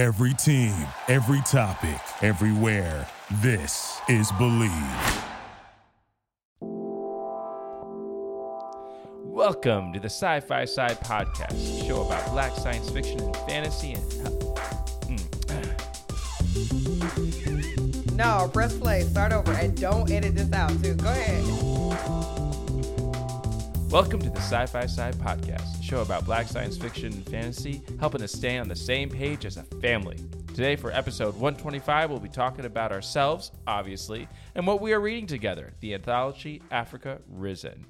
Every team, every topic, everywhere. This is Believe. Welcome to the Sci Fi Sigh Podcast, a show about black science fiction and fantasy and. No, press play, start over, and don't edit this out too. Go ahead. Welcome to the Sci Fi Sigh Podcast, a show about black science fiction and fantasy, helping us stay on the same page as a family. Today, for episode 125, we'll be talking about ourselves, obviously, and what we are reading together the anthology Africa Risen.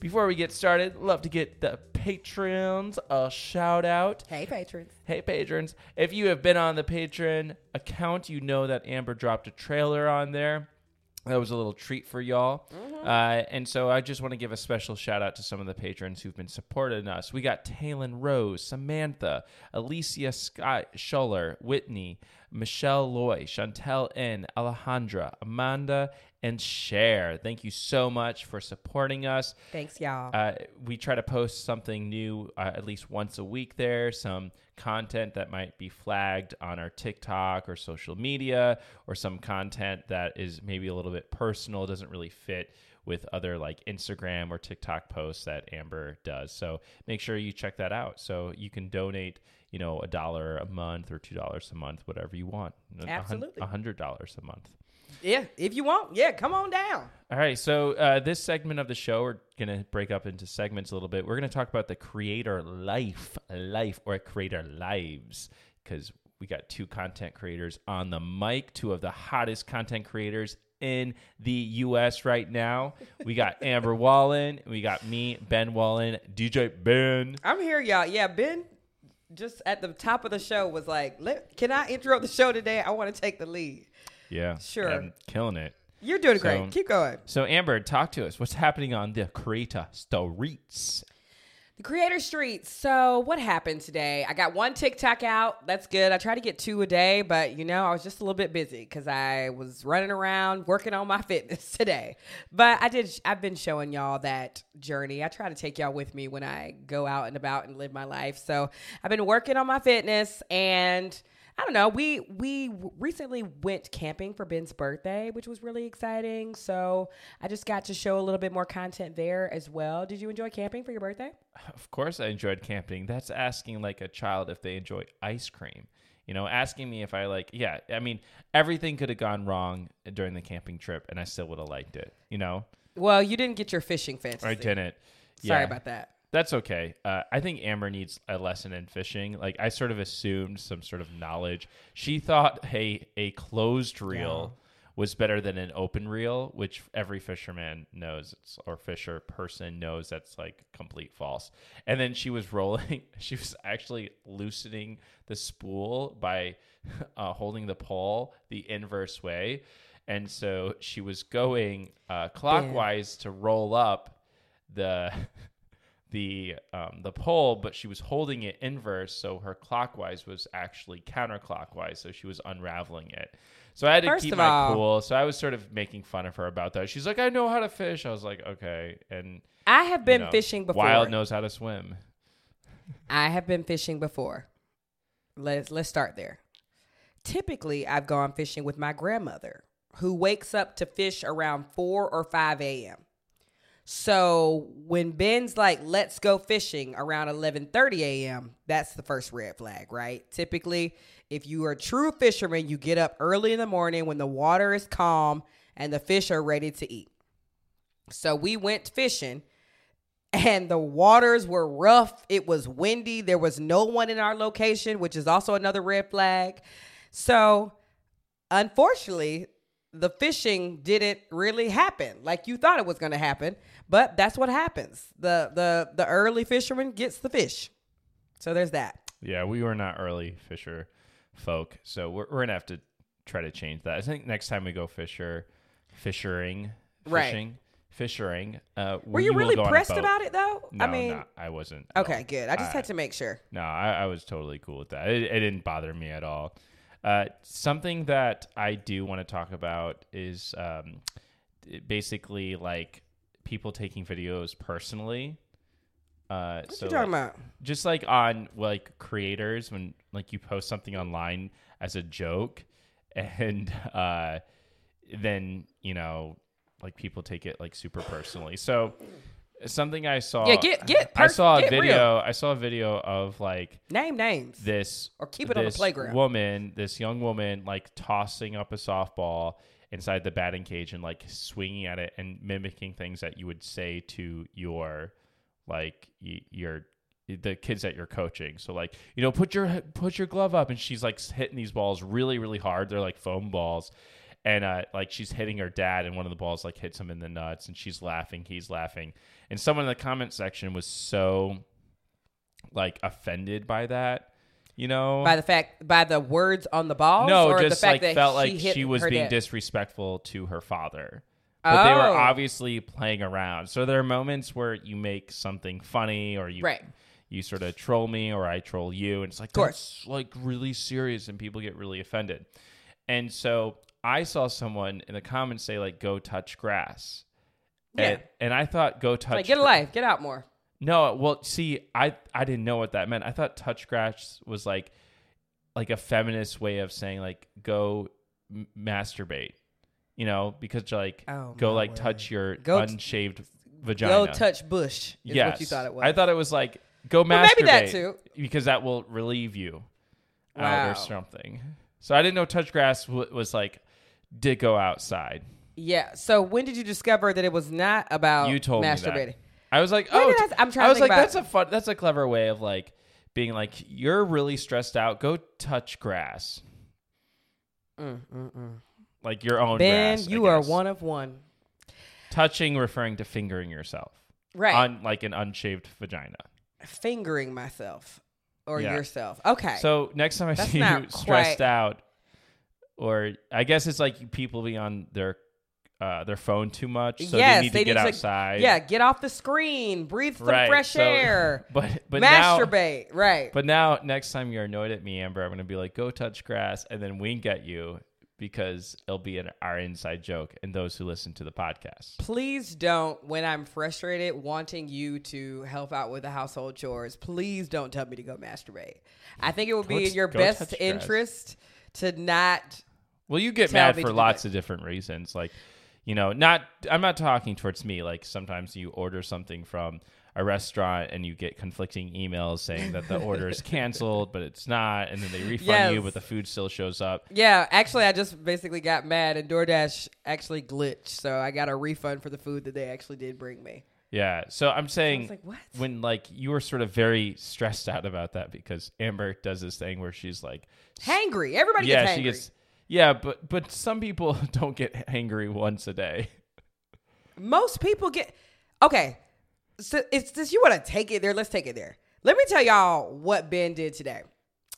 Before we get started, love to get the patrons a shout out. Hey, patrons. Hey, patrons. If you have been on the Patreon account, you know that Amber dropped a trailer on there. That was a little treat for y'all. Uh, and so I just want to give a special shout out to some of the patrons who've been supporting us. We got Talon Rose, Samantha, Alicia Scott Schuller, Whitney, Michelle Loy, Chantel N, Alejandra, Amanda, and share. Thank you so much for supporting us. Thanks, y'all. Uh, we try to post something new uh, at least once a week there, some content that might be flagged on our TikTok or social media, or some content that is maybe a little bit personal, doesn't really fit with other like Instagram or TikTok posts that Amber does. So make sure you check that out. So you can donate, you know, a dollar a month or two dollars a month, whatever you want. Absolutely. a hundred dollars a month. Yeah, if you want, yeah, come on down. All right, so uh, this segment of the show, we're gonna break up into segments a little bit. We're gonna talk about the creator life, life or creator lives, because we got two content creators on the mic, two of the hottest content creators in the U.S. right now. We got Amber Wallen, we got me, Ben Wallen, DJ Ben. I'm here, y'all. Yeah, Ben, just at the top of the show was like, Let, "Can I intro the show today? I want to take the lead." Yeah, Sure. I'm killing it. You're doing So- great. Keep going. So Amber, talk to us. What's happening on the creator streets? The Creator Streets. So, what happened today? I got one TikTok out. That's good. I try to get two a day, but you know, I was just a little bit busy because I was running around working on my fitness today. But I did. I've been showing y'all that journey. I try to take y'all with me when I go out and about and live my life. So, I've been working on my fitness and. I don't know. We we recently went camping for Ben's birthday, which was really exciting. So I just got to show a little bit more content there as well. Did you enjoy camping for your birthday? Of course, I enjoyed camping. That's asking like a child if they enjoy ice cream. You know, asking me if I like, yeah, I mean, everything could have gone wrong during the camping trip and I still would have liked it, you know? Well, you didn't get your fishing fantasy. I didn't. Sorry Yeah, about that. That's okay. Uh, I think Amber needs a lesson in fishing. Like, I sort of assumed some sort of knowledge. She thought a, a closed reel was better than an open reel, which every fisherman knows it's, or fisher person knows that's like complete false. And then she was rolling, she was actually loosening the spool by uh, holding the pole the inverse way. And so she was going uh, clockwise to roll up the the um, the pole, but she was holding it inverse, so her clockwise was actually counterclockwise, so she was unraveling it. So I had to First keep my all- cool. So I was sort of making fun of her about that. She's like, "I know how to fish." I was like, "Okay," and I have you been know, fishing before. Wild knows how to swim. I have been fishing before. Let's let's start there. Typically, I've gone fishing with my grandmother, who wakes up to fish around four or five a.m. So when Ben's like, "Let's go fishing" around eleven thirty a.m., that's the first red flag, right? Typically, if you are a true fisherman, you get up early in the morning when the water is calm and the fish are ready to eat. So we went fishing and the waters were rough. It was windy. There was no one in our location, which is also another red flag. So, unfortunately, the fishing didn't really happen like you thought it was going to happen, but that's what happens. The the the early fisherman gets the fish. So there's that. Yeah, we were not early fisher folk, so we're, we're gonna have to try to change that. I think next time we go fisher, fishering, Right. fishing, fishing. Uh, Were you really go on a pressed about it though? No, I mean, no, I wasn't. okay, all. good. I just I- had to make sure. No, I, I was totally cool with that. It, it didn't bother me at all. Uh, something that I do want to talk about is um, basically like people taking videos personally Uh, What so you talking like, about? just like on like creators when like you post something online as a joke and uh then you know like people take it like super personally so something i saw Yeah, get- get i saw a get real. video i saw a video of like Name names. this Or keep it on the playground. woman this young woman like tossing up a softball inside the batting cage and like swinging at it and mimicking things that you would say to your like y- your the kids that you're coaching so like you know put your put your glove up and she's like hitting these balls really really hard they're like foam balls and uh, like she's hitting her dad and one of the balls like hits him in the nuts and she's laughing he's laughing and someone in the comment section was so like offended by that you know by the fact by the words on the ball. no or just the fact like felt like she was being dad? disrespectful to her father but they were Oh. obviously playing around so there are moments where you make something funny or you Right. you sort of troll me or I troll you and it's like that's like really serious and people get really offended. And so I saw someone in the comments say like go touch grass. And, Yeah. and I thought go touch Like get a gra- life, get out more. No, well see I I didn't know what that meant. I thought touch grass was like like a feminist way of saying like go m- masturbate. You know, because like Oh, go like word. touch your Go t- unshaved vagina. Go touch bush. What you thought it was. I thought it was like go Well, masturbate. maybe that too. Because that will relieve you out or something. So I didn't know touch grass w- was like did go outside. Yeah. So when did you discover that it was not about you told me masturbating? that. I was like, oh, I- I'm trying I was like, that's a fun, that's a clever way of like being like, you're really stressed out. Go touch grass, like your own Mm, Ben, grass. You are one of one. touching, referring to fingering yourself, Right. on like an unshaved vagina. Fingering myself or Yeah. yourself. Okay. So next time I That's see you stressed quite- out, or I guess it's like people be on their uh, their phone too much, so yes, they need to get to- outside. yeah, get off the screen, breathe some Right, fresh so- air, but but now masturbate. right. But now, next time you're annoyed at me, Amber, I'm going to be like, go touch grass and then wink at you because it'll be an, our inside joke and those who listen to the podcast. please don't when i'm frustrated wanting you to help out with the household chores please don't tell me to go masturbate i think it would be in your best interest to not Well, you get mad for lots of different reasons. Like, you know, not, I'm not talking towards me. Like, sometimes you order something from a restaurant and you get conflicting emails saying that the order is canceled, but it's not. And then they refund you, but the food still shows up. yeah actually i just basically got mad and doordash actually glitched so i got a refund for the food that they actually did bring me Yeah. So I'm saying like, what? when like you were sort of very stressed out about that because Amber does this thing where she's like hangry everybody Yeah, gets she hangry gets Yeah, but but some people don't get angry once a day. most people get okay so it's this you want to take it there let's take it there. Let me tell y'all what ben did today.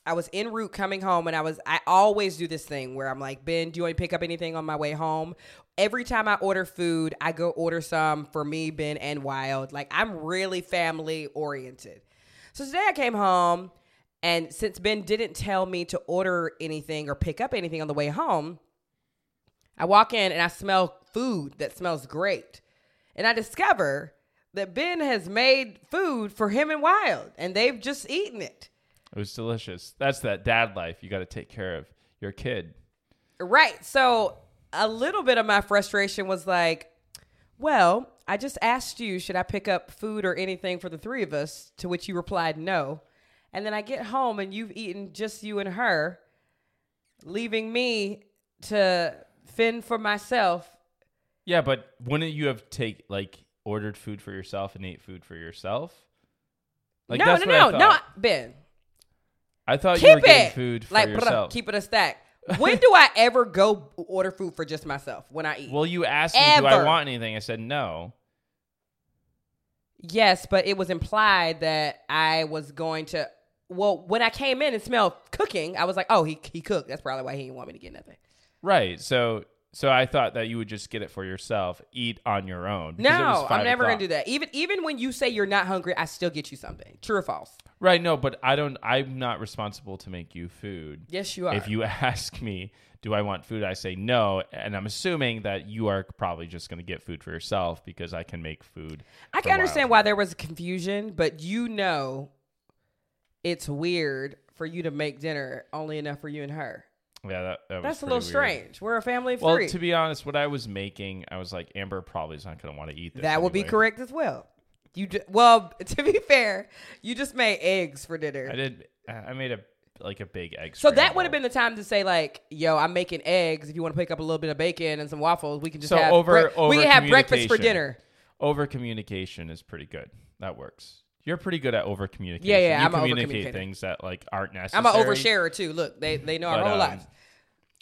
I was en route coming home and i was i always do this thing where i'm like ben do you want to pick up anything on my way home? Every time i order food i go order some for me ben and wild. Like i'm really family oriented so today i came home and since ben didn't tell me to order anything or pick up anything on the way home I walk in and I smell food that smells great. And I discover that Ben has made food for him and Wild, and they've just eaten it. It was delicious. That's that dad life. You got to take care of your kid. Right. So a little bit of my frustration was like, well, I just asked you, should I pick up food or anything for the three of us? To which you replied, no. And then I get home and you've eaten just you and her, leaving me to fend for myself Yeah, but wouldn't you have take like ordered food for yourself and ate food for yourself? Like no, that's no, what no, I no. Ben. I thought you were Keep getting food for like, yourself. keep it a stack. When do I ever go order food for just myself when I eat? well, you asked me, do I want anything? I said no. yes, but it was implied that I was going to. Well, when I came in and smelled cooking, I was like, "Oh, he he cooked. That's probably why he didn't want me to get nothing." Right. So So I thought that you would just get it for yourself, eat on your own. because it was No, I'm never gonna do that. Even even when you say you're not hungry, I still get you something. True or false? Right? No, but I don't. I'm not responsible to make you food. Yes, you are. If you ask me, do I want food? I say no, and I'm assuming that you are probably just going to get food for yourself because I can make food. I can understand why there was confusion, but you know, it's weird for you to make dinner only enough for you and her. Yeah, that, that That's a little weird. strange. We're a family of Well, three. to be honest, what I was making, I was like, Amber probably is not going to want to eat this. that would be correct as well. You ju- well, to be fair, you just made eggs for dinner. I did. I made a like a big egg. So that would have been the time to say like, "Yo, I'm making eggs. If you want to pick up a little bit of bacon and some waffles, we can just So have over- bre- we can have breakfast for dinner." over communication is pretty good. That works. You're pretty good at over communication. Yeah, yeah, You I'm communicate things that like aren't necessary. I'm an oversharer too. Look, they they know our whole um, lives.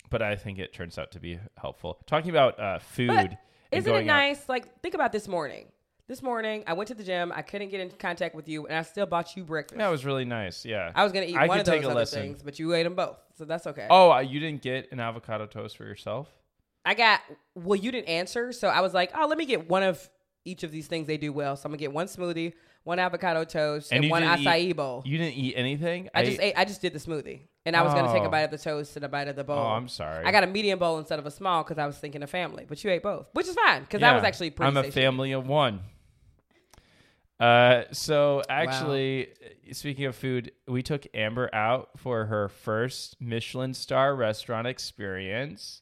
But I think it turns out to be helpful. Talking about uh, food. But isn't it going out- nice? Like, think about this morning. This morning, I went to the gym. I couldn't get in contact with you, and I still bought you breakfast. That was really nice. Yeah. I was gonna eat I one of those other listen. things, but you ate them both, so that's okay. Oh, uh, you didn't get an avocado toast for yourself? I got well. You didn't answer, so I was like, "Oh, let me get one of each of these things they do well." So I'm gonna get one smoothie, one avocado toast, and, you one acai eat- bowl. You didn't eat anything? I just ate. I just did the smoothie, and I was gonna take a Oh. bite of the toast and a bite of the bowl. Oh, I'm sorry. I got a medium bowl instead of a small because I was thinking of family, but you ate both, which is fine because I was actually pretty. I'm a family of one. Uh, so actually, uh, speaking of food, we took Amber out for her first Michelin star restaurant experience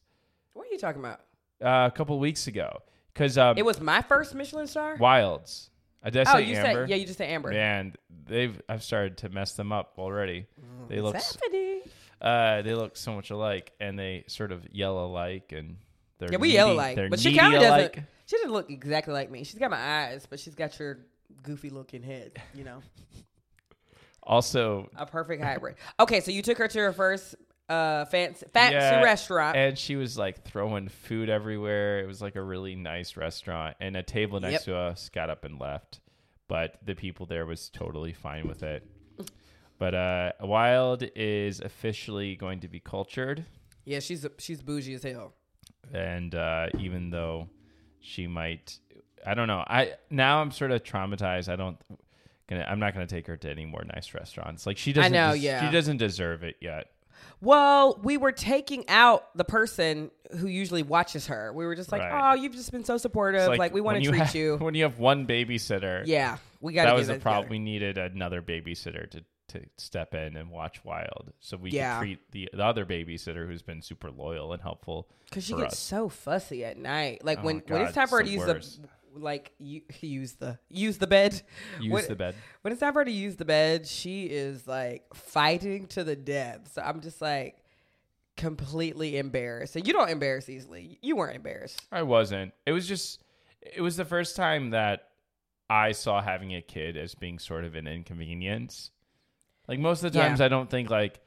What are you talking about? uh, a couple weeks ago. Because um, It was my first Michelin star. Wilds. I did I oh, say you Amber. said yeah. You just said Amber. Man, they've I've started to mess them up already. They look s- Stephanie. uh, they look so much alike, and they sort of yell alike, and they're Yeah, we yell needy- alike, they're but she needy kind of doesn't. alike. She doesn't look exactly like me. She's got my eyes, but she's got your goofy looking head. You know, Also, a perfect hybrid. Okay, so you took her to her first uh fancy fancy Yeah, restaurant. and she was like throwing food everywhere. It was like a really nice restaurant, and a table next Yep. to us got up and left, but the people there was totally fine with it. But uh, Wild is officially going to be cultured, yeah, she's she's bougie as hell. and uh, even though she might, I don't know. I now I'm sort of traumatized. I don't. Gonna, I'm not gonna take her to any more nice restaurants. Like she doesn't. I know, des- yeah. She doesn't deserve it yet. Well, we were taking out the person who usually watches her. We were just like, Right. oh, you've just been so supportive. It's Like, we want when to treat have- you. when you have one babysitter. Yeah, we got to that was it problem. We needed another babysitter to, to step in and watch Wild, so we Yeah. could treat the, the other babysitter who's been super loyal and helpful. Cause she for gets us. so fussy at night. Like Oh, when when God, it's time for her it's to use the the worst. Like you, use the use the bed. Use When- the bed. When it's time for her to use the bed, she is like fighting to the death. So I'm just like completely embarrassed. And you don't embarrass easily. You weren't embarrassed. I wasn't. It was just. It was the first time that I saw having a kid as being sort of an inconvenience. Like most of the Yeah. times, I don't think like,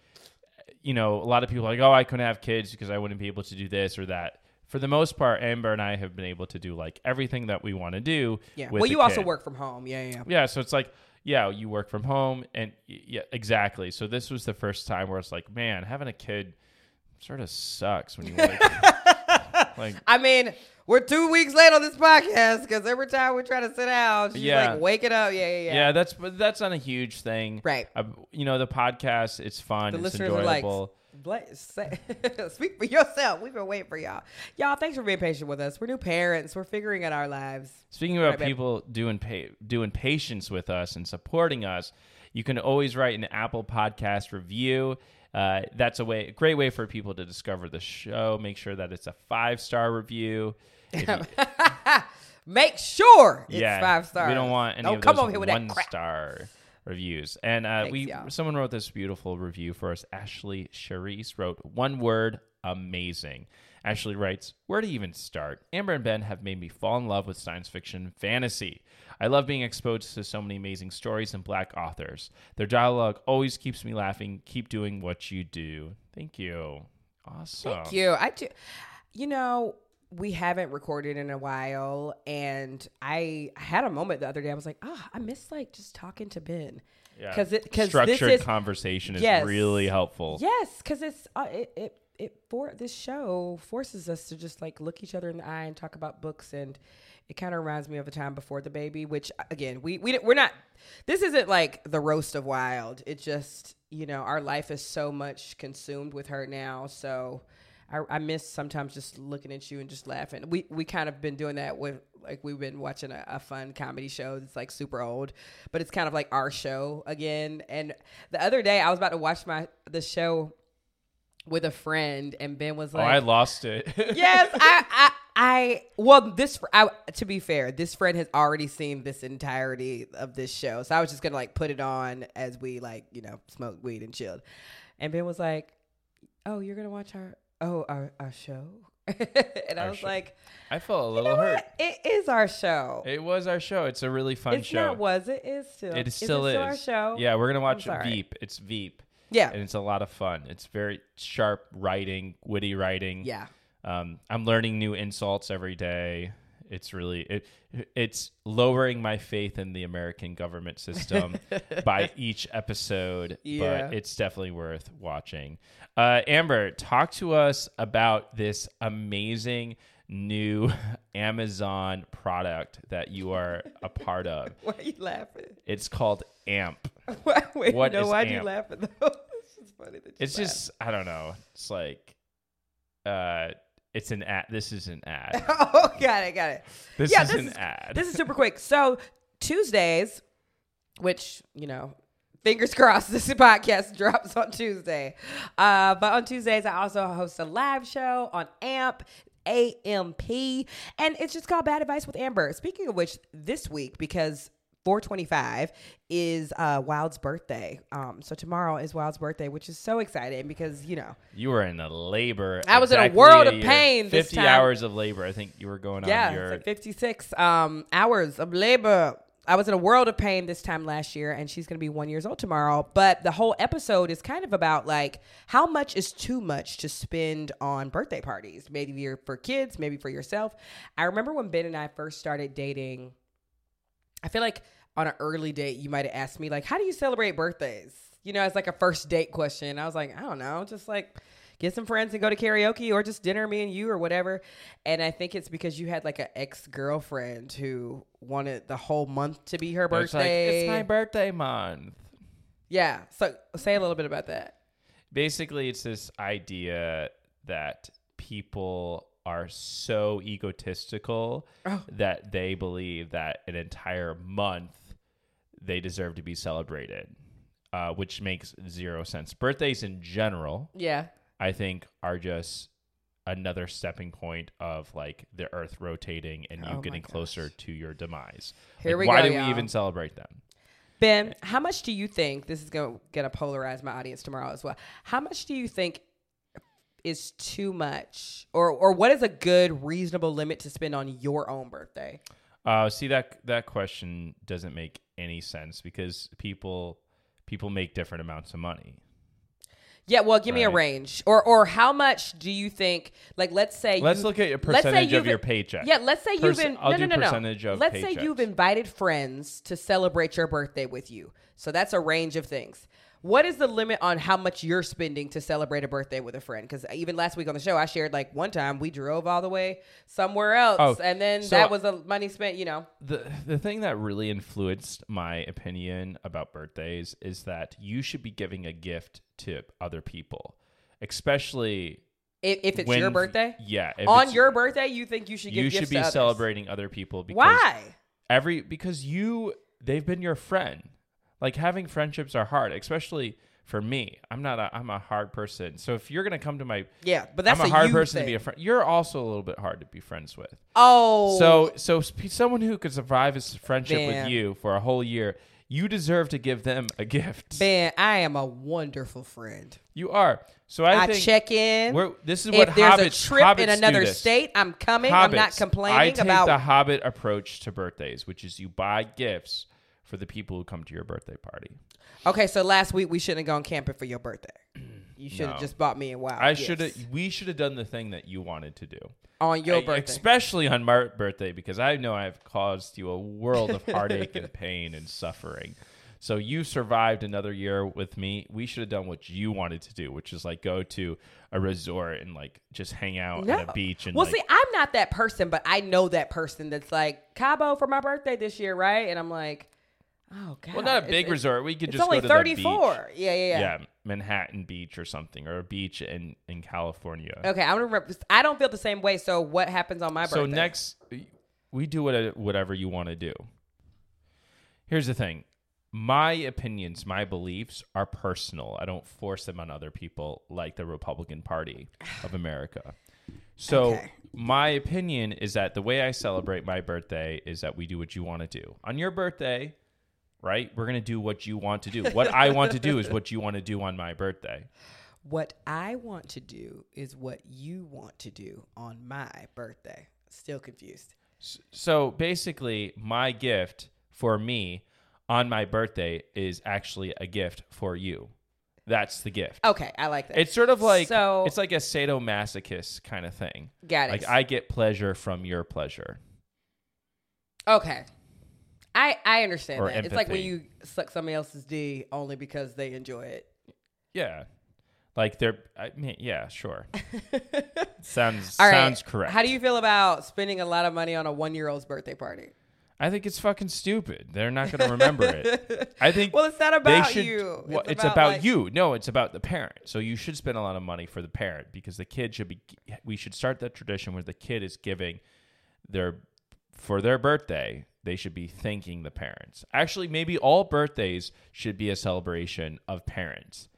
you know, a lot of people are like, oh, I couldn't have kids because I wouldn't be able to do this or that. For the most part, Amber and I have been able to do like everything that we want to do. Yeah. well, you also kid. work from home. Yeah, yeah. Yeah, so it's like, yeah, you work from home, and yeah, exactly. So this was the first time where it's like, man, having a kid sort of sucks when you like, like I mean, we're two weeks late on this podcast because every time we try to sit down, she's Yeah. like, "Wake it up!" Yeah, yeah, yeah. yeah, that's that's not a huge thing, Right. Uh, you know, the podcast, it's fun, The it's listeners are like, enjoyable. "Bla- say- speak for yourself. We've been waiting for y'all. Y'all, thanks for being patient with us. We're new parents. We're figuring out our lives. Speaking about Right, babe. people doing pa- doing patience with us and supporting us, you can always write an Apple Podcast review. Uh, that's a way, a great way for people to discover the show. Make sure that it's a five star review. You- Make sure it's yeah, five stars. We don't want any Don't come over here with one that crap. star reviews. And uh, Thanks, we y'all. someone wrote this beautiful review for us. Ashley Charisse wrote one word: amazing. Ashley writes, Where to even start? Amber and Ben have made me fall in love with science fiction fantasy. I love being exposed to so many amazing stories and black authors. Their dialogue always keeps me laughing. Keep doing what you do. Thank you. Awesome. Thank you. I do. You know, we haven't recorded in a while, and I had a moment the other day. I was like, ah, I miss like just talking to Ben. Yeah. 'Cause it- 'cause this Structured is- conversation is really helpful. Yes, because it's uh, it, it it for this show forces us to just like look each other in the eye and talk about books and it kind of reminds me of the time before the baby which again we, we we're not this isn't like the roast of wild it just you know our life is so much consumed with her now so I, I miss sometimes just looking at you and just laughing. We we kind of been doing that with like we've been watching a, a fun comedy show that's like super old, but it's kind of like our show again. And the other day I was about to watch my the show with a friend, and Ben was oh, like, I lost it. yes, I, I, I, well, this, I, to be fair, this friend has already seen this entirety of this show. So I was just going to like put it on as we like, you know, smoked weed and chilled. And Ben was like, oh, you're going to watch our, oh, our, our show? and I was show. like, I felt a you little know hurt. what? It is our show. It was our show. It's a really fun it's show. not was it is still. it Is still is. our show. Yeah, we're gonna watch. Veep. It's Veep, Yeah. and it's a lot of fun. It's very sharp writing, witty writing. Yeah. Um, I'm learning new insults every day. It's really it. It's lowering my faith in the American government system by each episode, Yeah. but it's definitely worth watching. Uh, Amber, talk to us about this amazing new Amazon product that you are a part of. Why are you laughing? It's called AMP. Wait, What no, why are you AMP? laughing though? it's just funny that you It's laugh. just I don't know. It's like uh it's an ad. This is an ad. oh, got it, got it. This Yeah, is this an is- ad. This is super quick. So Tuesdays, which you know, fingers crossed, this podcast drops on Tuesday. Uh, but on Tuesdays, I also host a live show on AMP. AMP, and it's just called Bad Advice with Amber. Speaking of which, this week, because 425 is uh, Wild's birthday. Um, so tomorrow is Wild's birthday, which is so exciting because, you know, You were in a labor. I was in a world of pain this Fifty hours of labor. I think you were going Yeah, on your. it's like 56 um, hours of labor. I was in a world of pain this time last year, and she's going to be one years old tomorrow. But the whole episode is kind of about like how much is too much to spend on birthday parties. Maybe you're for kids, maybe for yourself. I remember when Ben and I first started dating. I feel like on an early date, you might have asked me like, "How do you celebrate birthdays?" You know, it's like a first date question. I was like, I don't know, just like get some friends and go to karaoke or just dinner, me and you or whatever. And I think it's because you had like an ex girlfriend who wanted the whole month to be her It's like birthday. it's my birthday month. yeah. So say a little bit about that. Basically, it's this idea that people are so egotistical Oh. that they believe that an entire month they deserve to be celebrated, uh, which makes zero sense. Birthdays in general, Yeah. I think, are just another stepping point of like the earth rotating and you Oh my getting closer to your demise. Here Like, we why go, do y'all. we even celebrate them? Ben, how much do you think this is going to polarize my audience tomorrow as well? How much do you think is too much, or or what is a good reasonable limit to spend on your own birthday? Uh, see that that question doesn't make any sense because people people make different amounts of money. Yeah, well, give me a range, or or how much do you think? Like, let's say Let's you- look at your percentage of your paycheck. Yeah, let's say you've Perc- been I'll no do no no no. percentage of let's say you've invited friends to celebrate your birthday with you. So that's a range of things. What is the limit on how much you're spending to celebrate a birthday with a friend? Because even last week on the show, I shared like one time we drove all the way somewhere else, Oh, and then so- that was a money spent. You know, the the thing that really influenced my opinion about birthdays is that you should be giving a gift to other people, especially if, if it's when your birthday Yeah, if on your birthday, you think you should give you should be celebrating other people because Why? every because you they've been your friend. Like having friendships are hard, especially for me. I'm not a I'm a hard person. So if you're gonna come to my Yeah, but that's I'm a hard you person to be a friend. You're also a little bit hard to be friends with. Oh, So so sp- someone who could survive his friendship Man. with you for a whole year, you deserve to give them a gift. Ben, I am a wonderful friend. You are. So I, I, check in. we're, this is what if there's hobbits a trip in hobbits do another state, I'm coming. I'm not complaining I take about. the Hobbit approach to birthdays, which is you buy gifts for the people who come to your birthday party. okay, so last week we shouldn't have gone camping for your birthday. You should have No. just bought me a wild. I gifts should have. We should have done the thing that you wanted to do on your I- birthday. especially on my birthday, because I know I've caused you a world of heartache and pain and suffering. So you survived another year with me. We should have done what you wanted to do, which is like go to a resort and like just hang out at a beach and well, like, see, I'm not that person, but I know that person that's like Cabo for my birthday this year, right? And I'm like, oh god. well, not a big it's- resort. We could It's just only go to the beach. 34. Yeah, yeah, yeah. Yeah, Manhattan Beach or something, or a beach in in California. Okay, I'm gonna. Rep- I don't feel the same way. So what happens on my birthday? So next, we do what, whatever you want to do. Here's the thing: my opinions, my beliefs are personal. I don't force them on other people like the Republican Party of America. So Okay. my opinion is that the way I celebrate my birthday is that we do what you want to do. On your birthday, right? We're gonna do what you want to do. What I want to do is what you want to do on my birthday. What I want to do is what you want to do on my birthday. Still confused. So basically, my gift for me on my birthday is actually a gift for you. That's the gift. Okay, I like that. It's sort of like So- it's like a sadomasochist kind of thing. Got it. Like I get pleasure from your pleasure. okay. I I understand Or that. It's like when you suck somebody else's D only because they enjoy it. Yeah. Like they're I mean, yeah, sure. sounds All right. sounds correct. How do you feel about spending a lot of money on a one year old's birthday party? I think it's fucking stupid. They're not going to remember it. I think Well, it's not about should, you. Well, It's it's, about, about, like- you. No, it's about the parent. So you should spend a lot of money for the parent because the kid should be. We should start that tradition where the kid is giving their for their birthday. They should be thanking the parents. Actually, maybe all birthdays should be a celebration of parents.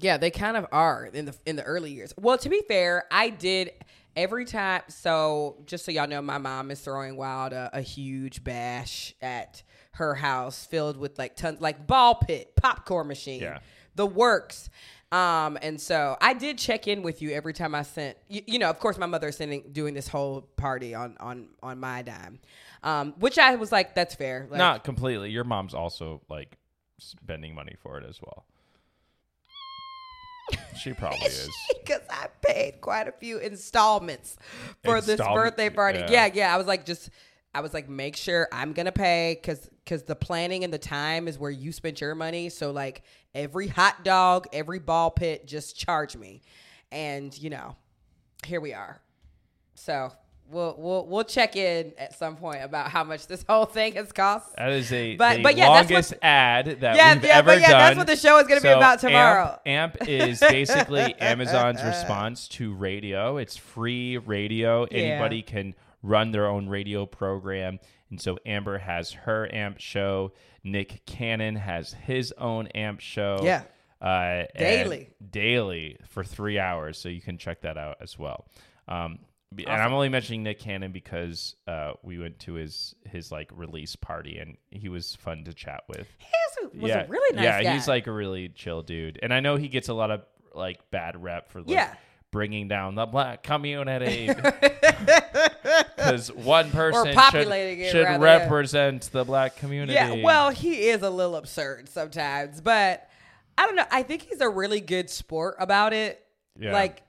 Yeah, they kind of are in the in the early years. Well, to be fair, I did every time. So just so y'all know, my mom is throwing wild a, a huge bash at her house filled with like tons, like ball pit, popcorn machine, Yeah. The works. Um, and so I did check in with you every time I sent. You, you know, of course, my mother is sending doing this whole party on on on my dime, um, which I was like, that's fair. Like, Not completely. Your mom's also like spending money for it as well. She probably is. because I paid quite a few installments for this birthday party. yeah. Yeah. yeah, I was like, just I was like, make sure I'm gonna pay because because the planning and the time is where you spent your money. So like every hot dog, every ball pit, just charge me, and you know, here we are. So. We'll, we'll we'll check in at some point about how much this whole thing has cost. That is a But- but yeah, that's what- longest ad that Yeah, we've yeah, ever but yeah, done. that's what the show is gonna be about tomorrow. AMP, AMP is basically Amazon's response to radio. It's free radio. Yeah. Anybody can run their own radio program. And so Amber has her AMP show. Nick Cannon has his own AMP show. Yeah. Uh, Daily. daily for three hours. So you can check that out as well. Um, be- And I'm only mentioning Nick Cannon because uh, we went to his his like release party and he was fun to chat with. He was a really nice yeah, guy. he's like a really chill dude, and I know he gets a lot of like bad rep for like Yeah. bringing down the black community because one person should, populating it, should rather, represent the black community. Yeah, well, he is a little absurd sometimes, but I don't know. I think he's a really good sport about it. Yeah. Like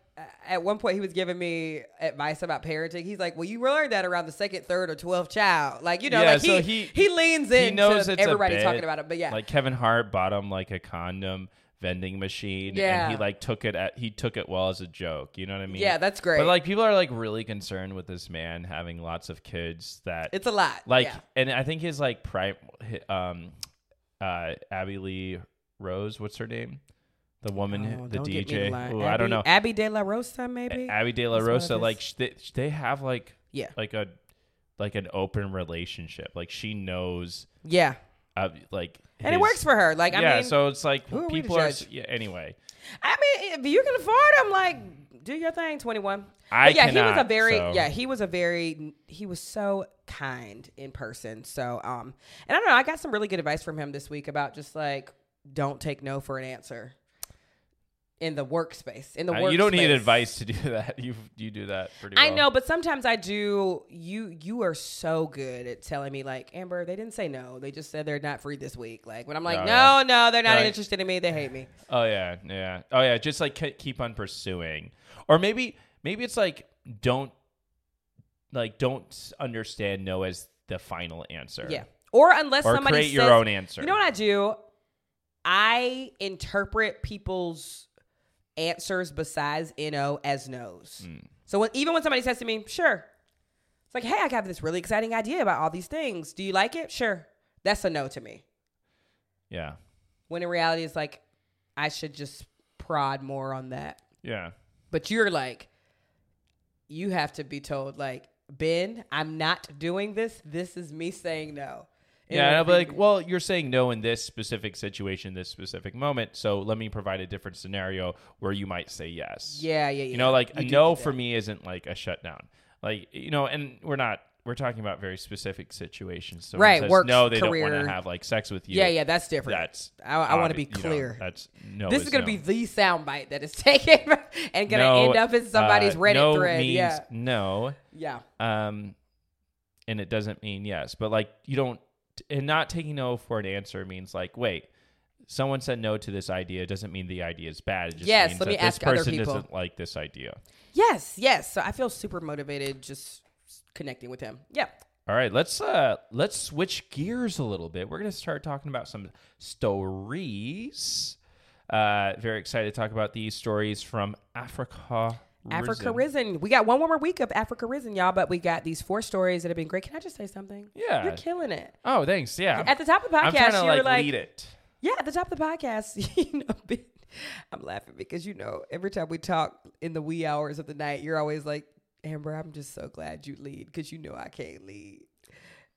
at one point, he was giving me advice about parenting. He's like, "Well, you learned that around the second, third, or twelfth child." Like you know, Yeah, like he, so he he- leans in. he into knows it's a everybody bit, talking about it. But yeah, like Kevin Hart bought him like a condom vending machine, Yeah. and he like took it at he took it well as a joke. You know what I mean? yeah, that's great. But like people are like really concerned with this man having lots of kids that it's a lot. like yeah. and I think his like prime um uh Abby Lee Rose, what's her name? The woman, Oh, the don't get me DJ. to lie. Ooh, I don't know. Abby De La Rosa, maybe. Abby De La Rosa, like they, they have like yeah, like a like an open relationship. Like she knows yeah, uh, like and it works for her. Like I yeah, mean, so it's like are people are yeah, anyway. I mean, if you can afford them, like do your thing. Twenty one. I yeah, he was a very so- yeah, he was a very he was so kind in person. So um, and I don't know, I got some really good advice from him this week about just like don't take no for an answer in the workspace in the Uh, workspace. you don't need advice to do that. You you do that pretty I know, but sometimes I do. You you are so good at telling me like Amber, they didn't say no. They just said they're not free this week. Like when I'm like, Oh, no, yeah. no, they're not Right. interested in me. They hate me. Oh yeah, yeah. Oh yeah, just like keep on pursuing. Or maybe maybe it's like don't like don't understand no as the final answer. Yeah. or unless or somebody create your own answer. You know what I do? I interpret people's answers besides no as no's. Hmm. So when, even when somebody says to me, "Sure," it's like, "Hey, I have this really exciting idea about all these things. Do you like it?" Sure. That's a no to me. yeah, When in reality, it's like I should just prod more on that. yeah, But you're like, you have to be told, like, Ben, I'm not doing this. This is me saying no. In yeah. And I'll be like, well, you're saying no in this specific situation, this specific moment. So let me provide a different scenario where you might say yes. yeah, yeah, yeah. You know, like a no for me isn't like a shutdown. Like you know, and we're not. We're talking about very specific situations. So Right, says no, they don't want to have like sex with you. Yeah, yeah, that's different. That's I, I want to be obvi- you know, clear. that's no. this is going no. to be the soundbite that is taken and going to No, end up in somebody's uh, Reddit no thread. Means Yeah, No. yeah, Um, and it doesn't mean yes, but like you don't, and not taking no for an answer means like wait. Someone said no to this idea doesn't mean the idea is bad. It just Yes, means let that me this ask other person people. doesn't like this idea. yes, yes. So I feel super motivated just connecting with him. Yeah, All right, let's uh let's switch gears a little bit. We're gonna start talking about some stories. Uh, very excited to talk about these stories from Africa. Africa Risen. Risen. We got one more week of Africa Risen, y'all, but we got these four stories that have been great. Can I just say something? Yeah. You're killing it. Oh, thanks. Yeah, At the top of the I'm trying podcast, to you like, were like, lead it. yeah, at the top of the podcast, you know, I'm laughing because you know every time we talk in the wee hours of the night, you're always like, Amber, I'm just so glad you lead because you know I can't lead,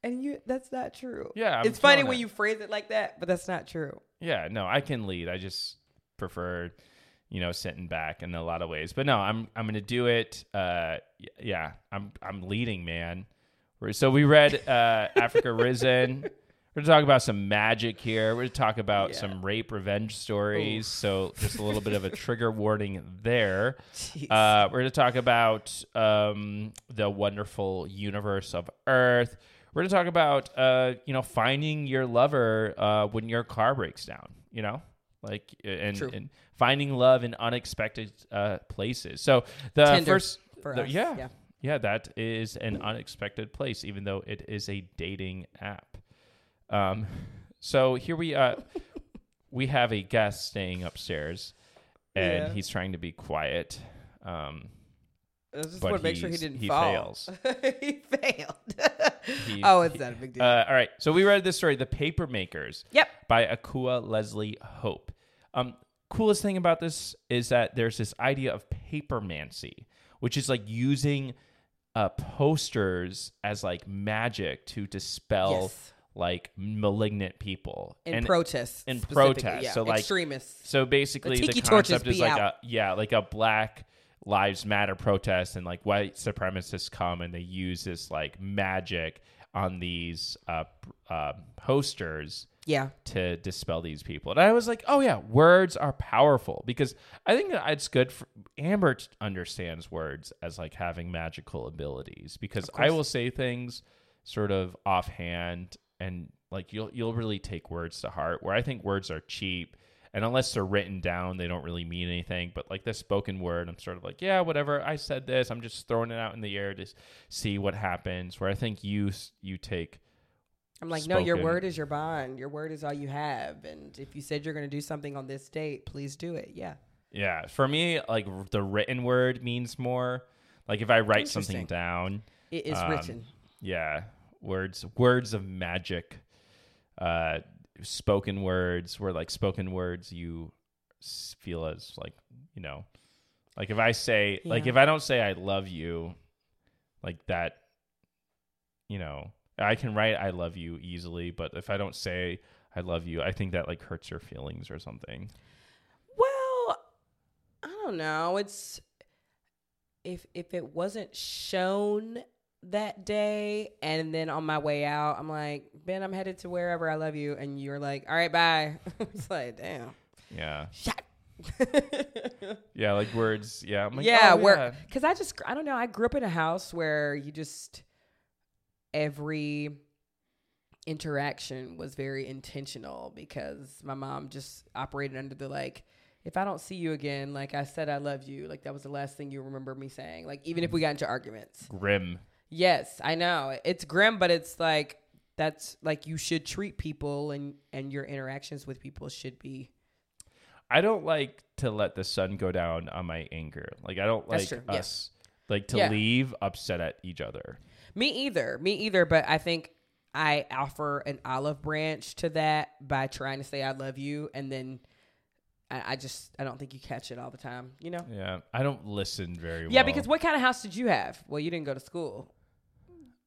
and you that's not true. Yeah, I'm it's funny killing when you phrase it like that, but that's not true. Yeah, no, I can lead. I just prefer, you know, sitting back in a lot of ways. But no, I'm I'm gonna do it. Uh, yeah, I'm I'm leading, man. So we read uh, Africa Risen. We're gonna talk about some magic here. We're gonna talk about Yeah. some rape revenge stories. So just a little bit of a trigger warning there. Uh, we're to talk about um, the wonderful universe of Earth. We're to talk about uh, you know finding your lover uh, when your car breaks down. You know, like and, True. and finding love in unexpected uh, places. So the Tinder first, the- yeah, yeah. yeah, that is an unexpected place, even though it is a dating app. Um, so here we uh, we have a guest staying upstairs, and Yeah. he's trying to be quiet. Um, I just but want to make sure he didn't he fall. fails. he failed. He- oh, it's not a big deal. uh, all right, so we read this story, "The Paper Makers," yep. by Akua Lezli Hope. Um, coolest thing about this is that there's this idea of papermancy, which is like using uh, posters as like magic to dispel Yes. like malignant people In and protests. in specifically, protest. Yeah. So, like, extremists. So basically, The the, concept is like out. a yeah, like a Black Lives Matter protest, and like white supremacists come and they use this like magic on these uh, uh, posters yeah. to dispel these people. And I was like, oh yeah, words are powerful because I think that it's good for Amber understands words as like having magical abilities because I will say things sort of offhand and like you'll you'll really take words to heart where I think words are cheap and unless they're written down they don't really mean anything but like the spoken word I'm sort of like yeah whatever I said this I'm just throwing it out in the air to see what happens where I think you you take I'm like, no, your word is your bond. Your word is all you have. And if you said you're going to do something on this date, please do it. Yeah. Yeah, for me, like r- the written word means more. Like if I write something down, It is um, written. yeah, words, words of magic, uh, spoken words. Where like spoken words, you feel as like you know, like if I say, like if I don't say I love you, like that, you know, I can write I love you easily, but if I don't say I love you, I think that like hurts your feelings or something. Well, I don't know. It's if if it wasn't shown that day and then on my way out, I'm like, Ben, I'm headed to wherever I love you. And you're like, all right, bye. it's like, damn. Yeah. Shut. Yeah, like words. Yeah, I'm like, yeah, oh, where yeah. because I just I don't know. I grew up in a house where you just every interaction was very intentional because my mom just operated under the like if I don't see you again, like I said I love you, like that was the last thing you remember me saying. Like even if we mm. got into arguments. grim. Yes, I know. It's grim, but it's like that's like you should treat people and and your interactions with people should be I don't like to let the sun go down on my anger. Like I don't like true, us yes. like to Yeah. leave upset at each other. Me either. Me either. But I think I offer an olive branch to that by trying to say I love you, and then I, I just I don't think you catch it all the time. You know? Yeah, I don't listen very well. Yeah. Because what kind of house did you have? Well, you didn't go to school.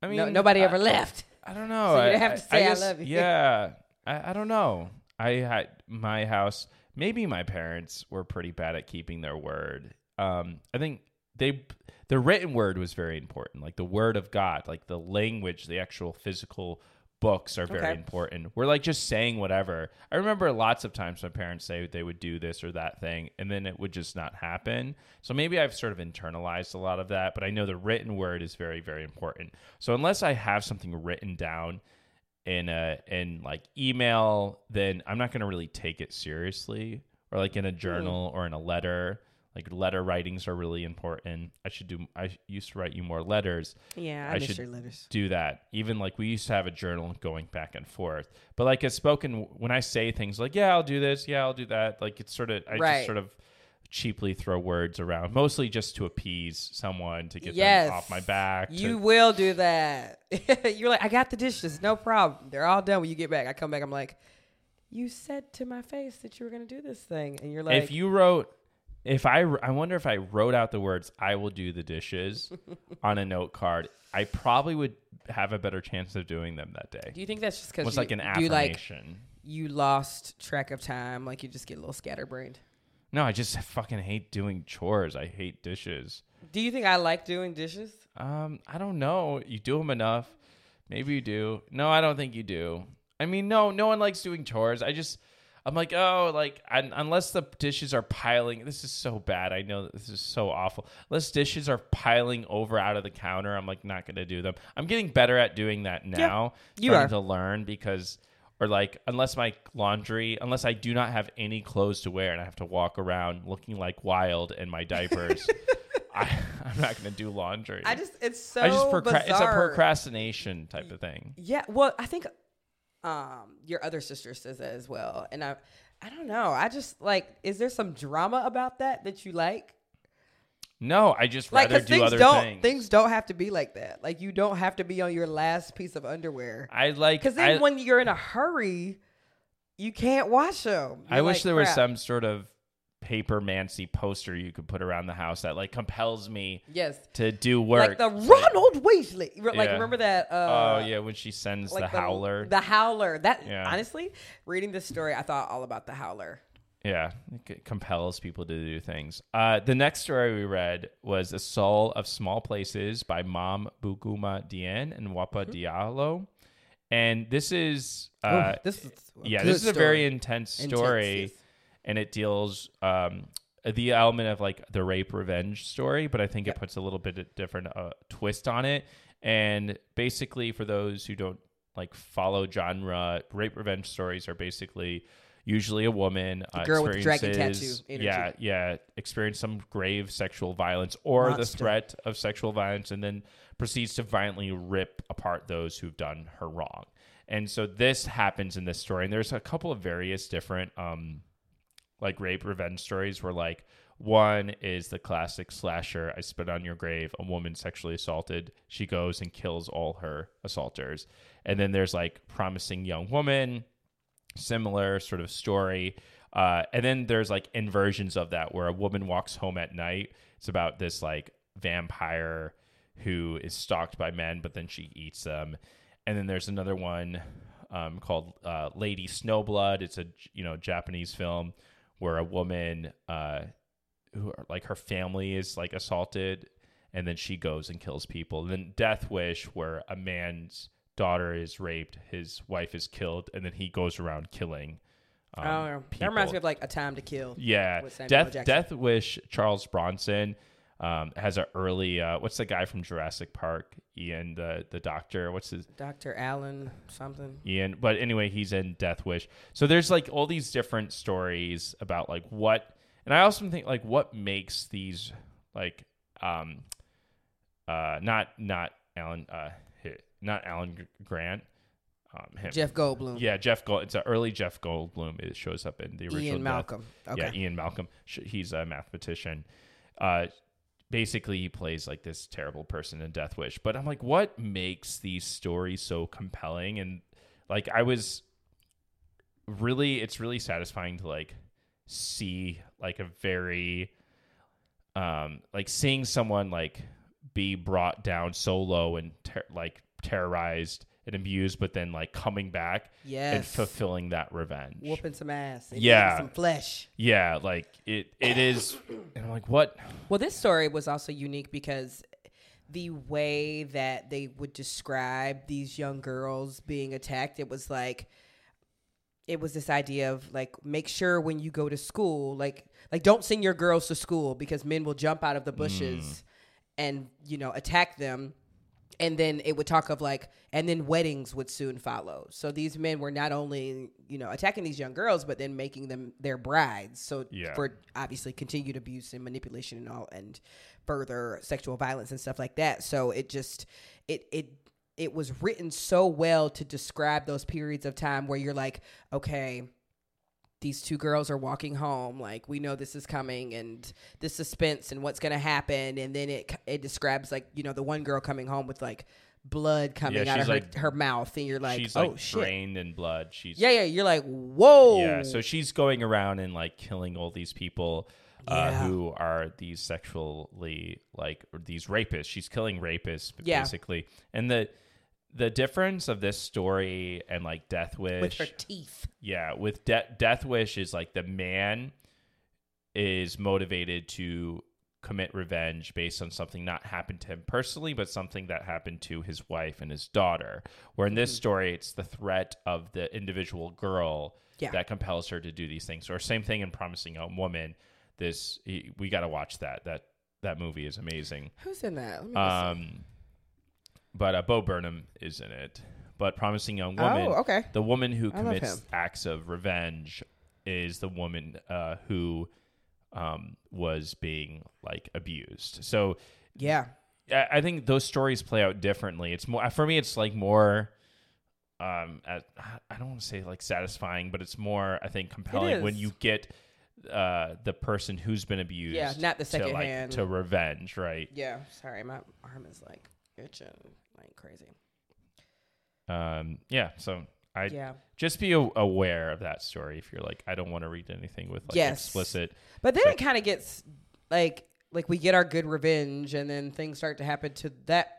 I mean, no, nobody I, ever left. I don't know. So you have to say, "I guess- love you." Yeah, I, I don't know. I had my house. Maybe my parents were pretty bad at keeping their word. Um, I think they the written word was very important, like the word of God, like the language, the actual physical books are very Okay. important. We're like just saying whatever. I remember lots of times my parents say they would do this or that thing, and then it would just not happen. So maybe I've sort of internalized a lot of that, but I know the written word is very, very important. So unless I have something written down in a in like email, then I'm not going to really take it seriously. Or like in a hmm. journal or in a letter. Like letter writings are really important. I should do. I used to write you more letters Yeah, I, I miss should your letters. do that. Even like we used to have a journal going back and forth. But like it's spoken when I say things like, "Yeah, I'll do this. Yeah, I'll do that." Like it's sort of I Right. just sort of cheaply throw words around, mostly just to appease someone to get Yes, them off my back. to- You will do that. You're like, I got the dishes, no problem. They're all done when you get back. I come back, I'm like, you said to my face that you were gonna do this thing, and you're like, if you wrote if I I wonder if I wrote out the words "I will do the dishes" on a note card, I probably would have a better chance of doing them that day. do you think that's just It because was like an you like affirmation. you lost track of time, like you just get a little scatterbrained? no, I just fucking hate doing chores. I hate dishes. Do you think I like doing dishes? Um, I don't know. You do them enough. Maybe you do. No, I don't think you do. I mean, no, no one likes doing chores. I just, I'm like, oh, like un- unless the dishes are piling. This is so bad. I know that this is so awful. Unless dishes are piling over out of the counter, I'm like not gonna do them. I'm getting better at doing that now. you starting are. to learn because. Or like, unless my laundry, unless I do not have any clothes to wear and I have to walk around looking like wild in my diapers, I, I'm not going to do laundry. I just it's so I just procra- it's a procrastination type of thing. Yeah, well, I think um your other sister says that as well, and I I don't know. I just like, is there some drama about that that you like? No, I just Like, rather do things other don't things. things don't have to be like that. Like, you don't have to be on your last piece of underwear. I like. Because then I, when you're in a hurry, you can't wash them. I wish there was some sort of paper mancy poster you could put around the house that like compels me Yes. to do work. Like the Ronald Weasley. Like Yeah. remember that? oh Uh, yeah, when she sends like the howler. The howler. That Yeah. honestly, reading this story, I thought all about the howler. Yeah, it compels people to do things. Uh, the next story we read was "The Soul of Small Places" by Mame Bougouma Diene and Woppa Mm-hmm. Diallo, and this is uh, Ooh, this is yeah, this is a very story. intense Intense, story, yes. And it deals um, the element of like the rape revenge story, but I think it puts a little bit of different uh, twist on it. And basically, for those who don't like follow genre, rape revenge stories are basically usually a woman, uh, girl with the dragon tattoo energy. Yeah, yeah, experience some grave sexual violence or the threat of sexual violence, and then proceeds to violently rip apart those who've done her wrong. And so this happens in this story, and there's a couple of various different um, like rape revenge stories where like one is the classic slasher i spit on your grave a woman sexually assaulted she goes and kills all her assaulters. And then there's like promising young woman similar sort of story. Uh, and then there's like inversions of that where a woman walks home at night. It's about this like vampire who is stalked by men but then she eats them. And then there's another one um, called uh, lady snowblood. It's a you know japanese film where a woman uh who like her family is like assaulted and then she goes and kills people and then death wish where a man's daughter is raped his wife is killed and then he goes around killing um, know. That reminds me of like a time to kill. yeah death Jackson. death wish charles bronson um, has an early uh, what's the guy from jurassic park ian the the doctor what's his Dr. Allen something. Ian. But anyway, he's in Death Wish. So there's like all these different stories about like what, and I also think like what makes these like um uh not not Alan uh not Alan Grant um, him. Jeff Goldblum. Yeah, Jeff Gold. It's an early Jeff Goldblum. It shows up in the original. Ian Death- Malcolm. Okay. Yeah, Ian Malcolm. He's a mathematician. Uh, basically, he plays like this terrible person in Death Wish. But I'm like, what makes these stories so compelling? And like, I was really, it's really satisfying to like see like a very, um, like seeing someone like be brought down so low and ter- like terrorized and abused, but then like coming back and fulfilling that revenge. Whooping some ass. and Yeah. Some flesh. Yeah, like it it is and I'm like, what? Well, this story was also unique because the way that they would describe these young girls being attacked, it was like it was this idea of like make sure when you go to school, like like don't send your girls to school because men will jump out of the bushes mm. and you know attack them. And then it would talk of like, and then weddings would soon follow. So these men were not only, you know, attacking these young girls, but then making them their brides. So Yeah. for obviously continued abuse and manipulation and all and further sexual violence and stuff like that so it just it it it was written so well to describe those periods of time where you're like okay these two girls are walking home like we know this is coming and the suspense and what's going to happen and then it it describes like you know the one girl coming home with like blood coming Yeah, out of she's her, like- her mouth and you're like she's oh like shit drained in blood. She's yeah yeah you're like whoa Yeah, so she's going around and like killing all these people uh, Yeah. who are these sexually like or these rapists. She's killing rapists Yeah. basically. And the the difference of this story and like Death Wish with her teeth Yeah, with De- Death Wish is like the man is motivated to commit revenge based on something not happened to him personally, but something that happened to his wife and his daughter. Where in Mm-hmm. this story, it's the threat of the individual girl Yeah. that compels her to do these things. Or same thing in Promising Young Woman. This we got to watch that. That that movie is amazing. who's in that Let me see. Um, but uh, Bo Burnham is in it. But Promising Young Woman, oh okay the woman who I love commits him. acts of revenge is the woman uh, who um, was being like abused. So yeah I, I think those stories play out differently. It's more for me. It's like more. Um, at, I don't want to say like satisfying, but it's more I think compelling when is. you get uh, the person who's been abused. Yeah, not the to, second like, hand. to revenge, right? Yeah, sorry, my arm is like itching like crazy. Um, yeah. So I Yeah, just be a- aware of that story if you're like I don't want to read anything with like Yes. explicit. but then So- it kind of gets like like we get our good revenge, and then things start to happen to that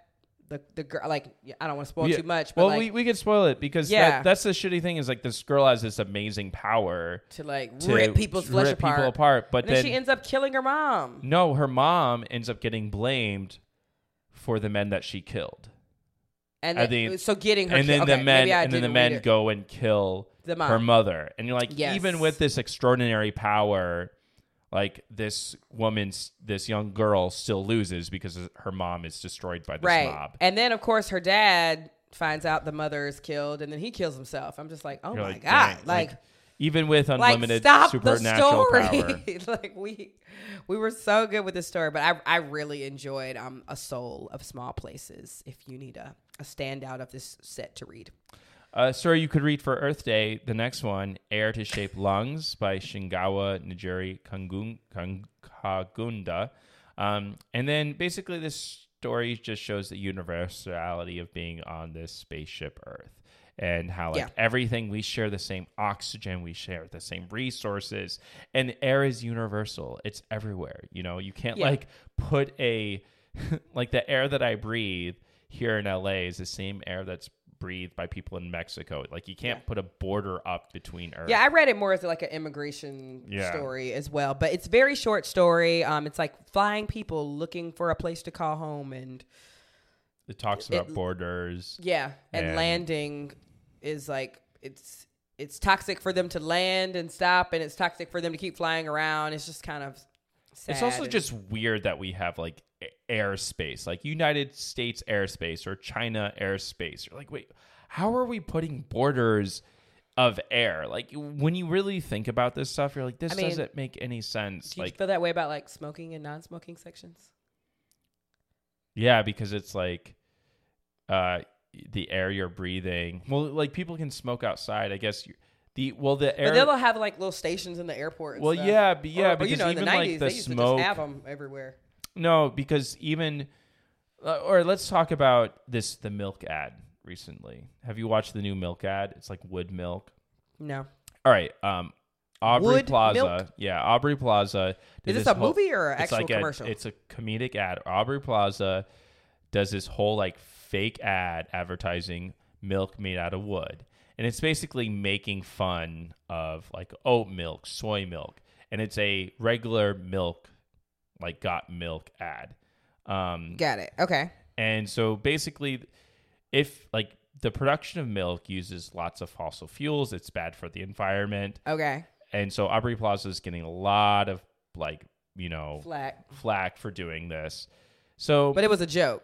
the the girl. Like I don't want to spoil Yeah. too much, but Well, like we, we could spoil it because Yeah. that, that's the shitty thing is like this girl has this amazing power to like to rip people's flesh rip apart. people apart, but then, then, she ends up killing her mom. no, her mom ends up getting blamed for the men that she killed, And I then, think- so getting her, and then the men maybe I and then the didn't read men it. go and kill The mom. her mother, and you're like, Yes. even with this extraordinary power. Like this woman's, this young girl still loses because her mom is destroyed by this right, mob. and then of course her dad finds out the mother is killed, and then he kills himself. I'm just like, oh You're my like, god, dang, like even with like unlimited stop the supernatural story. power. like we we were so good with this story, but I I really enjoyed um a soul of small places. If you need a a standout of this set to read, Uh, story you could read for Earth Day. The next one, "Air to Shape Lungs" by Shingai Njeri Kangun, Kagunda. Um, and then basically, this story just shows the universality of being on this spaceship Earth and how like Yeah. everything we share the same oxygen, we share the same resources, and air is universal. It's everywhere. You know, you can't Yeah. like put a like the air that I breathe here in LA is the same air that's breathed by people in Mexico. Like you can't put a border up between Earth. yeah, I read it more as like an immigration Yeah. story as well. But it's very short story. Um, it's like flying people looking for a place to call home, and it talks about borders. yeah, and, And- landing is like it's it's toxic for them to land and stop, and it's toxic for them to keep flying around. It's just kind of. Sad It's also just weird that we have like airspace, like United States airspace or China airspace. You're like, wait, how are we putting borders of air? Like when you really think about this stuff, you're like, this I mean, doesn't make any sense. Do you Like, feel that way about like smoking and non-smoking sections? yeah, because it's like, uh, the air you're breathing. Well, like people can smoke outside. I guess you, the well the air. But they'll have like little stations in the airport. and well, stuff. yeah, but yeah, Or- or, because you know, in even the 90s, like the they used smoke. to just have them everywhere. No, because even uh, or let's talk about this the milk ad recently. Have you watched the new milk ad? It's like wood milk. No. All right, um Aubrey Wood Plaza. milk? Yeah, Aubrey Plaza. Is this a whole- movie or an actual like a- commercial? it's a comedic ad. Aubrey Plaza does this whole like fake ad advertising milk made out of wood. And it's basically making fun of like oat milk, soy milk, and it's a regular milk like got milk ad. Um Got it. Okay. and so basically, if like the production of milk uses lots of fossil fuels, it's bad for the environment. Okay. And so Aubrey Plaza is getting a lot of like, you know, Flat. flack for doing this. So But it was a joke.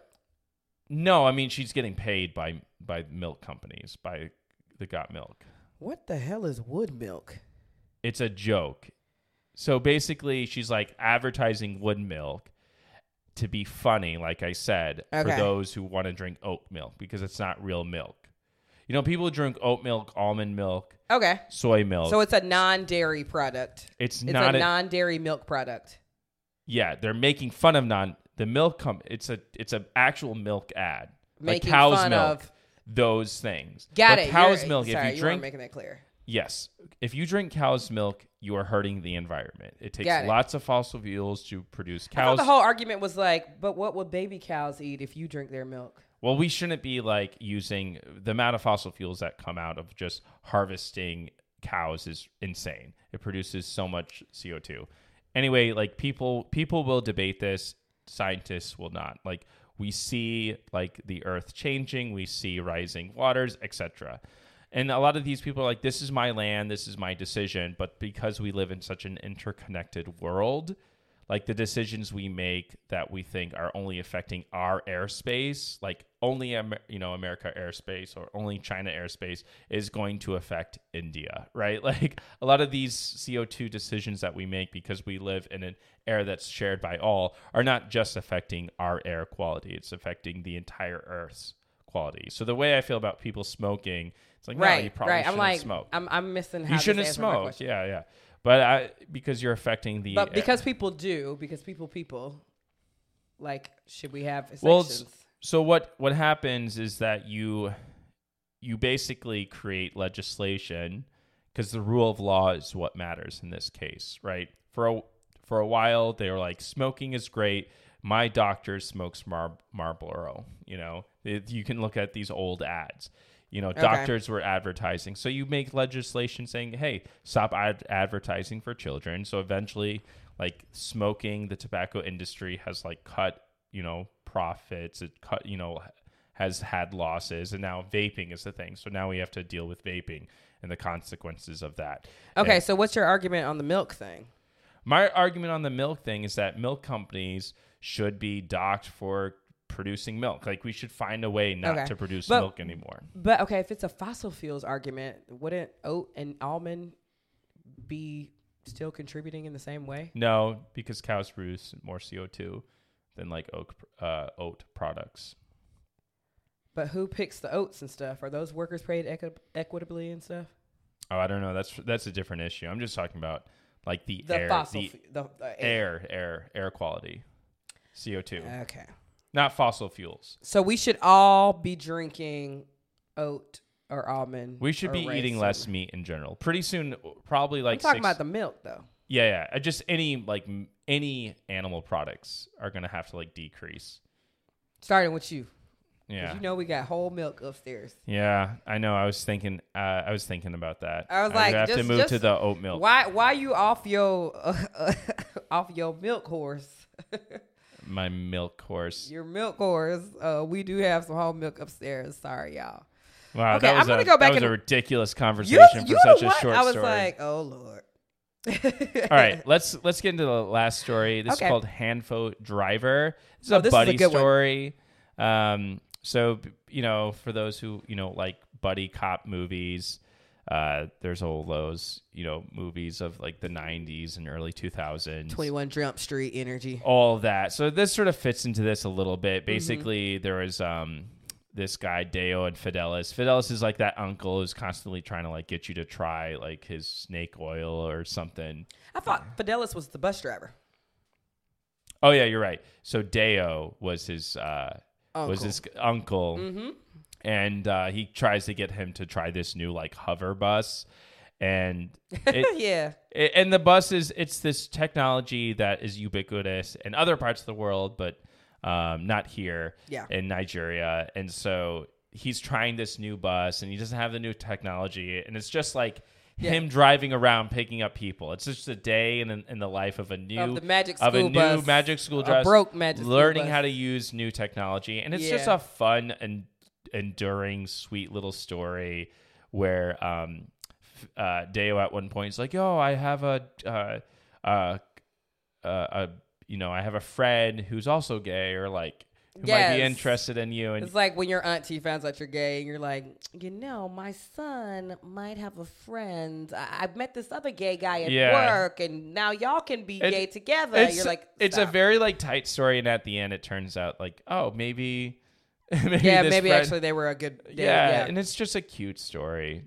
no, I mean she's getting paid by by milk companies, by the Got Milk. What the hell is wood milk? It's a joke. So basically she's like advertising wood milk to be funny, like I said, for those who want to drink oat milk because it's not real milk. You know, people drink oat milk, almond milk, Okay. soy milk. So it's a non-dairy product. it's, It's not a a, non-dairy milk product. yeah, they're making fun of non the milk com it's a it's an actual milk ad. Making like cow's fun milk, of- those things. Got but it. Cow's You're- milk, Sorry, if you you drink weren't making that clear. Yes. If you drink cow's milk, you are hurting the environment. It takes Got it. lots of fossil fuels to produce I thought cows. the whole argument was like, but what would baby cows eat if you drink their milk? well, we shouldn't be like using the amount of fossil fuels that come out of just harvesting cows is insane. It produces so much CO2. Anyway, like people people will debate this, scientists will not. Like we see like the earth changing, we see rising waters, etc. And a lot of these people are like this is my land, this is my decision, but because we live in such an interconnected world, like the decisions we make that we think are only affecting our airspace, like only you know America airspace or only China airspace is going to affect India, right? Like a lot of these CO2 decisions that we make because we live in an air that's shared by all are not just affecting our air quality, it's affecting the entire earth's quality. So the way I feel about people smoking, it's like no, you right, probably right. I'm like, smoke. I'm, I'm missing. You shouldn't smoke. Yeah, yeah. But I because you're affecting the But air. because people do, because people, people, like, should we have Well, sanctions? so what what happens is that you you basically create legislation because the rule of law is what matters in this case, right? For a for a while they were like smoking is great. My doctor smokes Mar- Marlboro. You know, It- you can look at these old ads. You know, doctors were advertising. So you make legislation saying, "Hey, stop ad- advertising for children." So eventually, like smoking, the tobacco industry has like cut, you know, profits. It cut, you know, has had losses, and now vaping is the thing. So now we have to deal with vaping and the consequences of that. okay, And so what's your argument on the milk thing? my argument on the milk thing is that milk companies should be docked for producing milk. Like we should find a way not Okay. to produce But- milk anymore. But okay, if it's a fossil fuels argument, wouldn't oat and almond be still contributing in the same way? No, because cows produce more CO two than like oak uh, oat products. But who picks the oats and stuff? Are those workers paid equi- equitably and stuff? Oh, I don't know. That's that's a different issue. I'm just talking about like the, The air, fossil, the fu- the, the air, air, air quality, CO two, Okay, not fossil fuels. so we should all be drinking oat or almond. We should be eating less meat in general. Pretty soon, probably I'm like talking six, about the milk though. Yeah, yeah. Just any like any animal products are gonna have to like decrease. Starting with you. Yeah, You know we got whole milk upstairs. yeah. I know. I was thinking. Uh, I was thinking about that. I was I'd like, have to just- move to the oat milk. Why why you off your uh, off your milk horse? My milk horse. Your milk horse. Uh, we do have some whole milk upstairs. Sorry, y'all. Wow, Okay, that was I'm gonna a, go back that was a ridiculous conversation you for know such a short I was story. like, oh lord. All right, let's let's get into the last story. This Okay. is called Handfo Driver. This is Oh, a this is a buddy good one. story. Um, so you know, for those who you know like buddy cop movies, uh, there's all those you know movies of like the '90s and early 2000s. Twenty one Jump Street energy. all of that. So this sort of fits into this a little Mm-hmm. bit. Basically, there was um, this guy Deo and Fidelis. Fidelis is like that uncle who's constantly trying to like get you to try like his snake oil or something. I thought Fidelis was the bus driver. Oh yeah, you're right. So Deo was his uh was his uncle, Mm-hmm. And uh, he tries to get him to try this new like hover bus, and it, yeah. it- and the bus is it's this technology that is ubiquitous in other parts of the world, but um, not here Yeah. in Nigeria, and so he's trying this new bus, and he doesn't have the new technology, and it's just like. Yeah. Him driving around picking up people. It's just a day in, in the life of a new Of the magic of a school new bus. magic school A dress, broke magic school learning how to use new technology, and it's just a fun and enduring, sweet little story where um, uh, Deo at one point is like, "Yo, I have a, uh, uh, uh, a, you know, I have a friend who's also gay, or like who might be interested in you." And It's like when your auntie finds out you're gay and you're like, you know, my son might have a friend. I- I've met this other gay guy at Yeah. work and now y'all can be It- gay together. You're like, it's a very like tight story, and at the end, it turns out like, oh, maybe, maybe yeah, maybe friend- actually they were a good they- yeah, and it's just a cute story.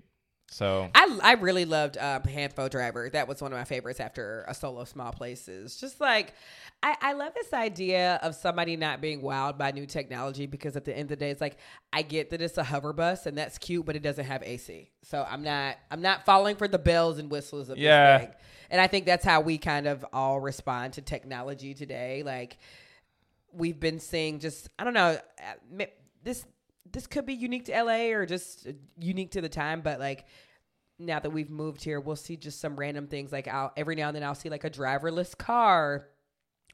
So I, I really loved um, Handfo Driver. That was one of my favorites after a solo small places. Just like I, I love this idea of somebody not being wowed by new technology because at the end of the day, it's like I get that it's a hover bus and that's cute, but it doesn't have AC. So I'm not I'm not falling for the bells and whistles of Yeah. this thing. And I think that's how we kind of all respond to technology today. Like we've been seeing just I don't know uh, this this could be unique to LA or just uh, unique to the time, but like now that we've moved here, we'll see just some random things like I'll every now and then I'll see like a driverless car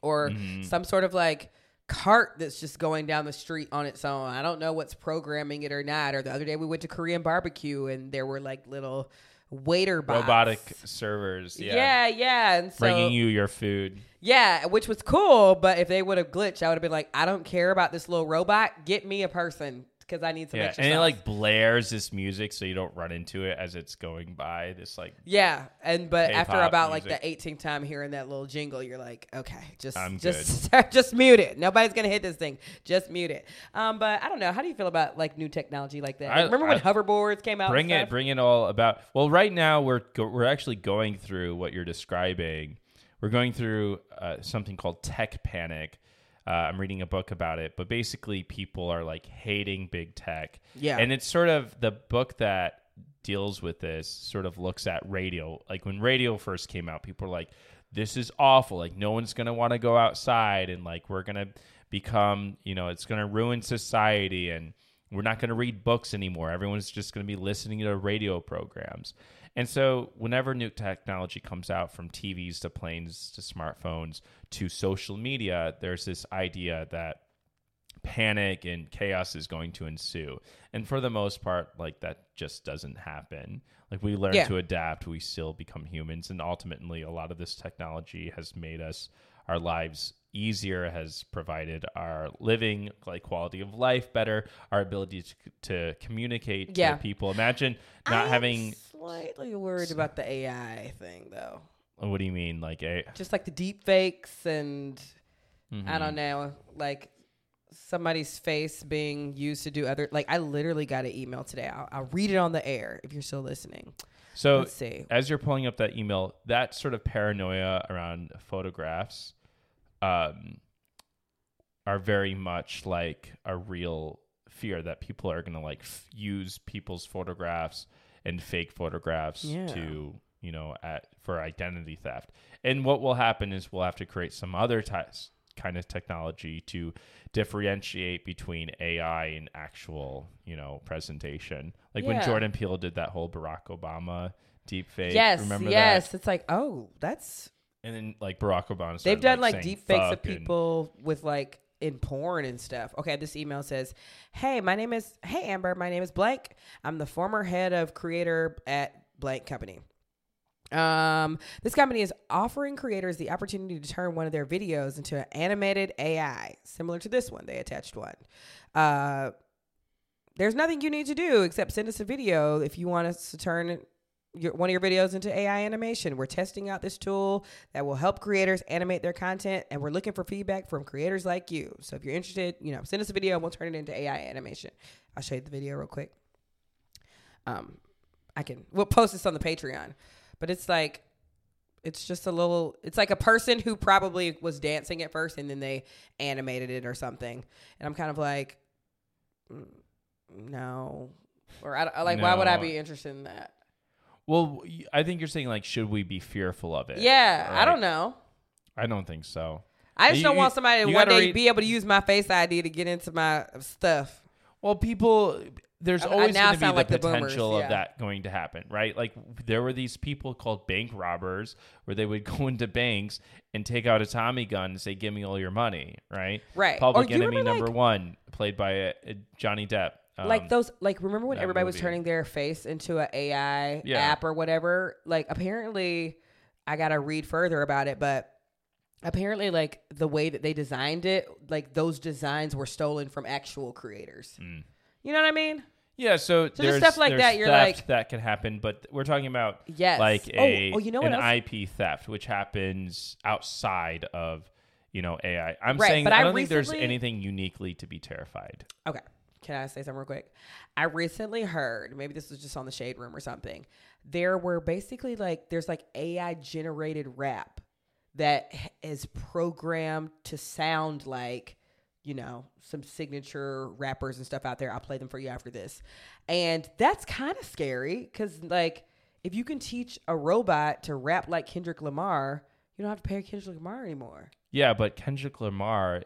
or Mm-hmm. some sort of like cart that's just going down the street on its own. I don't know what's programming it or not. Or the other day we went to Korean barbecue and there were like little waiter bots. robotic servers, yeah, Yeah, yeah. And so bringing you your food. Yeah, which was cool, but if they would have glitched, I would have been like, I don't care about this little robot. Get me a person because I need some Yeah, extra and it like blares this music so you don't run into it as it's going by. This like yeah, and but after K-pop about like the 18th time hearing that little jingle, you're like, okay, just I'm just just mute it. Nobody's gonna hit this thing. Just mute it. Um, but I don't know. How do you feel about like new technology like that? I- Remember when I- hoverboards came out? bring it, bring it all about. Well, right now we're go, we're actually going through what you're describing. We're going through uh, something called tech panic. Uh, I'm reading a book about it, but basically people are like hating big tech. Yeah. and it's sort of the book that deals with this. Sort of looks at radio. Like when radio first came out, people were like, "This is awful. Like no one's gonna want to go outside, and like we're gonna become, you know, it's gonna ruin society and." We're not going to read books anymore. Everyone's just going to be listening to radio programs. And so, whenever new technology comes out from TVs to planes to smartphones to social media, there's this idea that panic and chaos is going to ensue. And for the most part, like that just doesn't happen. Like we learn Yeah. to adapt, we still become humans. And ultimately, a lot of this technology has made us our lives easier, has provided our living like quality of life better, our ability to, to communicate Yeah. to people. Imagine not I'm having. slightly worried about the AI thing though. What do you mean? Like a Just like the deep fakes and I Mm-hmm. don't know, like somebody's face being used to do other. Like I literally got an email today. I'll, I'll read it on the air if you're still listening. So Let's see. as you're pulling up that email, that sort of paranoia around photographs um, are very much like a real fear that people are going to like f- use people's photographs and fake photographs Yeah. to you know at for identity theft. And what will happen is we'll have to create some other types kind of technology to differentiate between AI and actual, you know, presentation. Like when Jordan Peele did that whole Barack Obama deep fake. yes, remember yes. that? It's like, oh, that's And then like Barack Obama. they've done like, deep fakes of people with like in porn and stuff. Okay, this email says, "Hey, my name is Hey Amber, my name is Blank. I'm the former head of creator at Blank Company." Um, this company is offering creators the opportunity to turn one of their videos into an animated AI, similar to this one. They attached one. Uh, there's nothing you need to do except send us a video if you want us to turn your, one of your videos into AI animation. We're testing out this tool that will help creators animate their content, and we're looking for feedback from creators like you. So if you're interested, you know, send us a video and we'll turn it into AI animation. I'll show you the video real quick. Um, I can we'll post this on the Patreon, but it's like it's just a little it's like a person who probably was dancing at first and then they animated it or something and i'm kind of like mm, no or I, I- like why would i be interested in that Well, I think you're saying like, should we be fearful of it? yeah i don't know I don't think so. i just You- don't want somebody to one day read- be able to use my face id to get into my stuff Well, people, there's I- always going to be the like the boomers, potential yeah. of that going to happen, right? Like there were these people called bank robbers where they would go into banks and take out a Tommy gun and say, "Give me all your money," right? Right. Public Or Enemy remember, number like- one, played by uh, Johnny Depp. Um, like those like remember when everybody was turning their face into an ai Yeah. app or whatever like apparently i gotta read further about it but apparently like the way that they designed it like those designs were stolen from actual creators Mm. you know what i mean Yeah, so, just there's stuff like there's that, you're like- that can happen, but we're talking about Yes. like Oh, a oh, you know an else? IP theft, which happens outside of you know AI. I'm Right, saying but I I don't think there's anything uniquely to be terrified. Okay. Can I say something real quick? I recently heard, maybe this was just on the shade room or something. There were basically like there's like AI generated rap that is programmed to sound like, you know, some signature rappers and stuff out there. I'll play them for you after this. And that's kind of scary cuz like if you can teach a robot to rap like Kendrick Lamar, you don't have to pay Kendrick Lamar anymore. Yeah, but Kendrick Lamar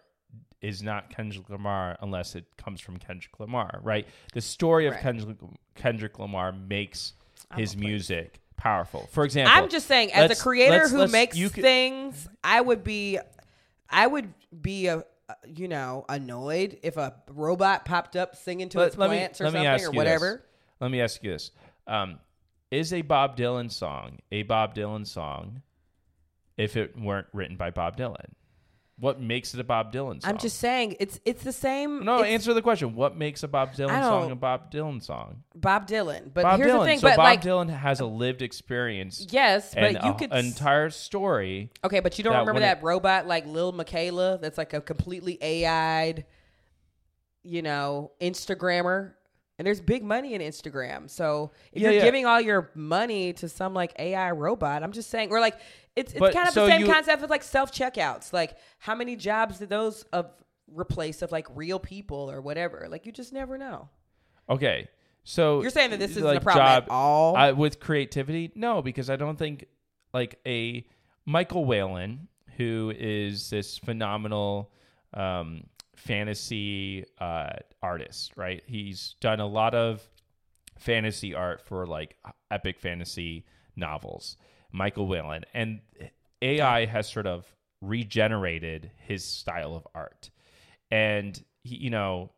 is not Kendrick Lamar unless it comes from Kendrick Lamar, right? The story of Right. Kendrick Kendrick Lamar makes I'm his music powerful. For example, I'm just saying, as a creator let's- who let's- makes could- things, I would be, I would be a, you know, annoyed if a robot popped up singing to Let- its me- plants or something or whatever. this. Let me ask you this: um, Is a Bob Dylan song a Bob Dylan song if it weren't written by Bob Dylan? What makes it a Bob Dylan song? I'm just saying, it's it's the same. no. it's Answer the question: What makes a Bob Dylan I song don't- a Bob Dylan song? Bob Dylan, but Bob here's Dylan. the thing. so but Bob like, Dylan has a lived experience yes, and but you a- could. an entire story. okay, but you don't that remember that robot like Lil Miquela? That's like a completely AI'd, you know, Instagrammer. And there's big money in Instagram. So if Yeah, you're yeah. giving all your money to some like AI robot, I'm just saying, or like it's it's But kind of so the same you- concept as like self checkouts. Like how many jobs did those of replace of like real people or whatever? Like you just never know. Okay, so You're saying that this isn't like, a problem job, at all? I, with creativity? No, because I don't think like a Michael Whelan, who is this phenomenal um, fantasy uh, artist, right? He's done a lot of fantasy art for like epic fantasy novels. Michael Whelan and AI has sort of regenerated his style of art, and he, you know,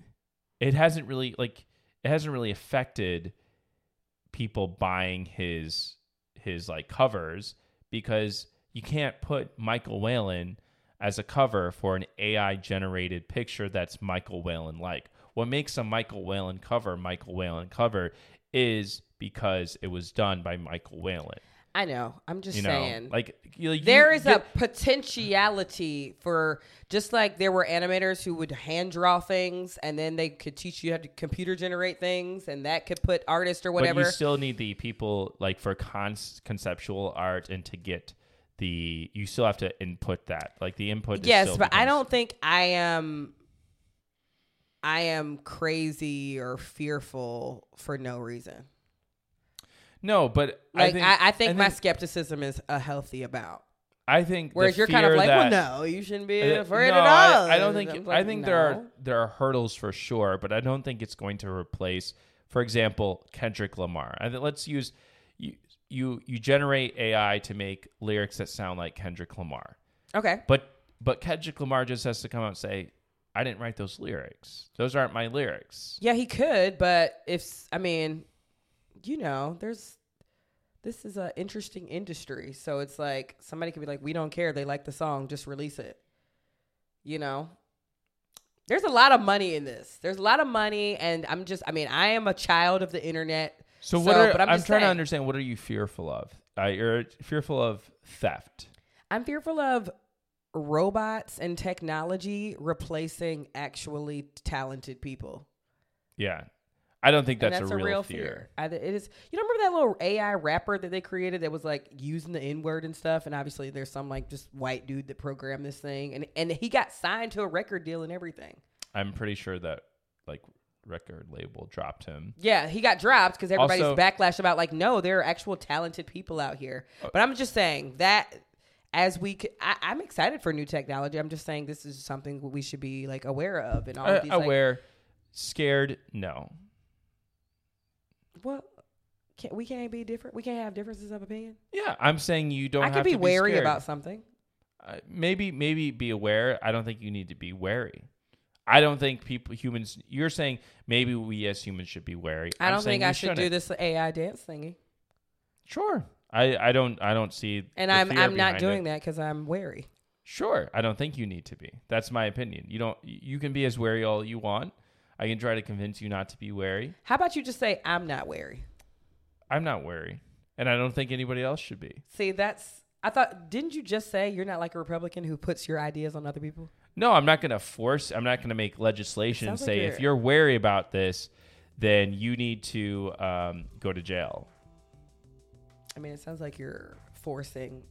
it hasn't really like it hasn't really affected people buying his his like covers because you can't put Michael Whelan as a cover for an AI generated picture that's Michael Whelan like. What makes a Michael Whelan cover Michael Whelan cover is because it was done by Michael Whelan. I know. I'm just You know, saying. like you, you there is a potentiality for just like there were animators who would hand draw things and then they could teach you how to computer generate things and that could put artists or whatever. But you still need the people like for con- conceptual art and to get the you still have to input that. Like the input. is yes, but I don't think I am I am crazy or fearful for no reason. No, but Like I think I, I think my think, skepticism is a healthy about. I think Whereas you're kind of like, that- well, no, you shouldn't be Uh, afraid no, at all. I, I don't think. I'm I like, think there are there are hurdles for sure, but I don't think it's going to replace, for example, Kendrick Lamar. I think let's use you. You generate AI to make lyrics that sound like Kendrick Lamar, Okay. but but Kendrick Lamar just has to come out and say, "I didn't write those lyrics. Those aren't my lyrics." Yeah, he could, but if I mean, you know, there's this is an interesting industry, so it's like somebody could be like, "We don't care. They like the song. Just release it." You know, there's a lot of money in this. There's a lot of money, and I'm just, I mean, I am a child of the internet. So what are I'm I'm, trying to understand what are you fearful of? Uh, you're fearful of theft. I'm fearful of robots and technology replacing actually talented people. Yeah. I don't think And that's, a, real, fear. I, it is. You don't remember that little AI rapper that they created that was like using the N word and stuff? And obviously, there's some like just white dude that programmed this thing, and and he got signed to a record deal and everything. I'm pretty sure that like record label dropped him. Yeah, he got dropped because everybody's Also- backlash about like, no, there are actual talented people out here. Uh, But I'm just saying that as we, c I, I'm excited for new technology. I'm just saying this is something we should be like aware of and all Uh, of these. like- aware, scared, no. well, can't, we can't be different. We can't have differences of opinion. Yeah, I'm saying you don't I have could be wary scared. about something. uh, maybe maybe be aware. I don't think you need to be wary. I don't think people humans. You're saying maybe we as humans should be wary. I don't think I should do this AI dance thingy. Sure. I, I don't I don't see And I'm I'm not doing it. that because I'm wary. Sure. I don't think you need to be. That's my opinion. You don't. You can be as wary all you want. I can try to convince you not to be wary. How about you just say I'm not wary? I'm not wary, and I don't think anybody else should be. See, that's I thought. Didn't you just say you're not like a Republican who puts your ideas on other people? No, I'm not going to force. I'm not going to make legislation and Sounds like say you're- if you're wary about this, then you need to um, go to jail. I mean, it sounds like you're forcing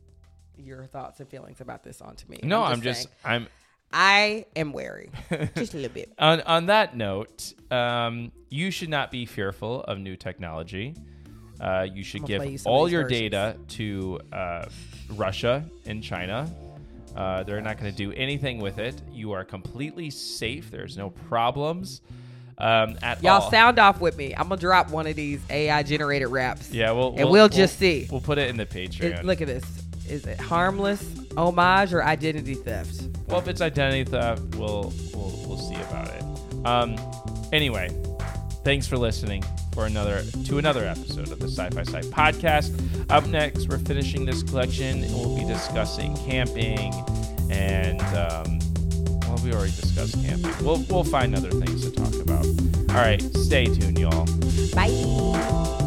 your thoughts and feelings about this onto me. No, I'm just. saying, I'm I am wary, just a little bit. on on that note. Um, you should not be fearful of new technology. Uh, you should give you all your versions. data to uh, Russia and China. Uh, they're not going to do anything with it. You are completely safe. There's no problems um, at Y'all all. sound off with me. I'm gonna drop one of these AI generated raps. yeah, we'll, and we'll, just see. We'll put it in the It- Patreon. look at this. Is it harmless homage or identity theft? Well, if it's identity theft, we'll we'll, we'll see about it. Um, anyway, thanks for listening for another to another episode of the Sci-Fi Sigh podcast. Up next, we're finishing this collection, and we'll be discussing camping, and um, well, we already discussed camping. We'll we'll find other things to talk about. All right, stay tuned, y'all. Bye.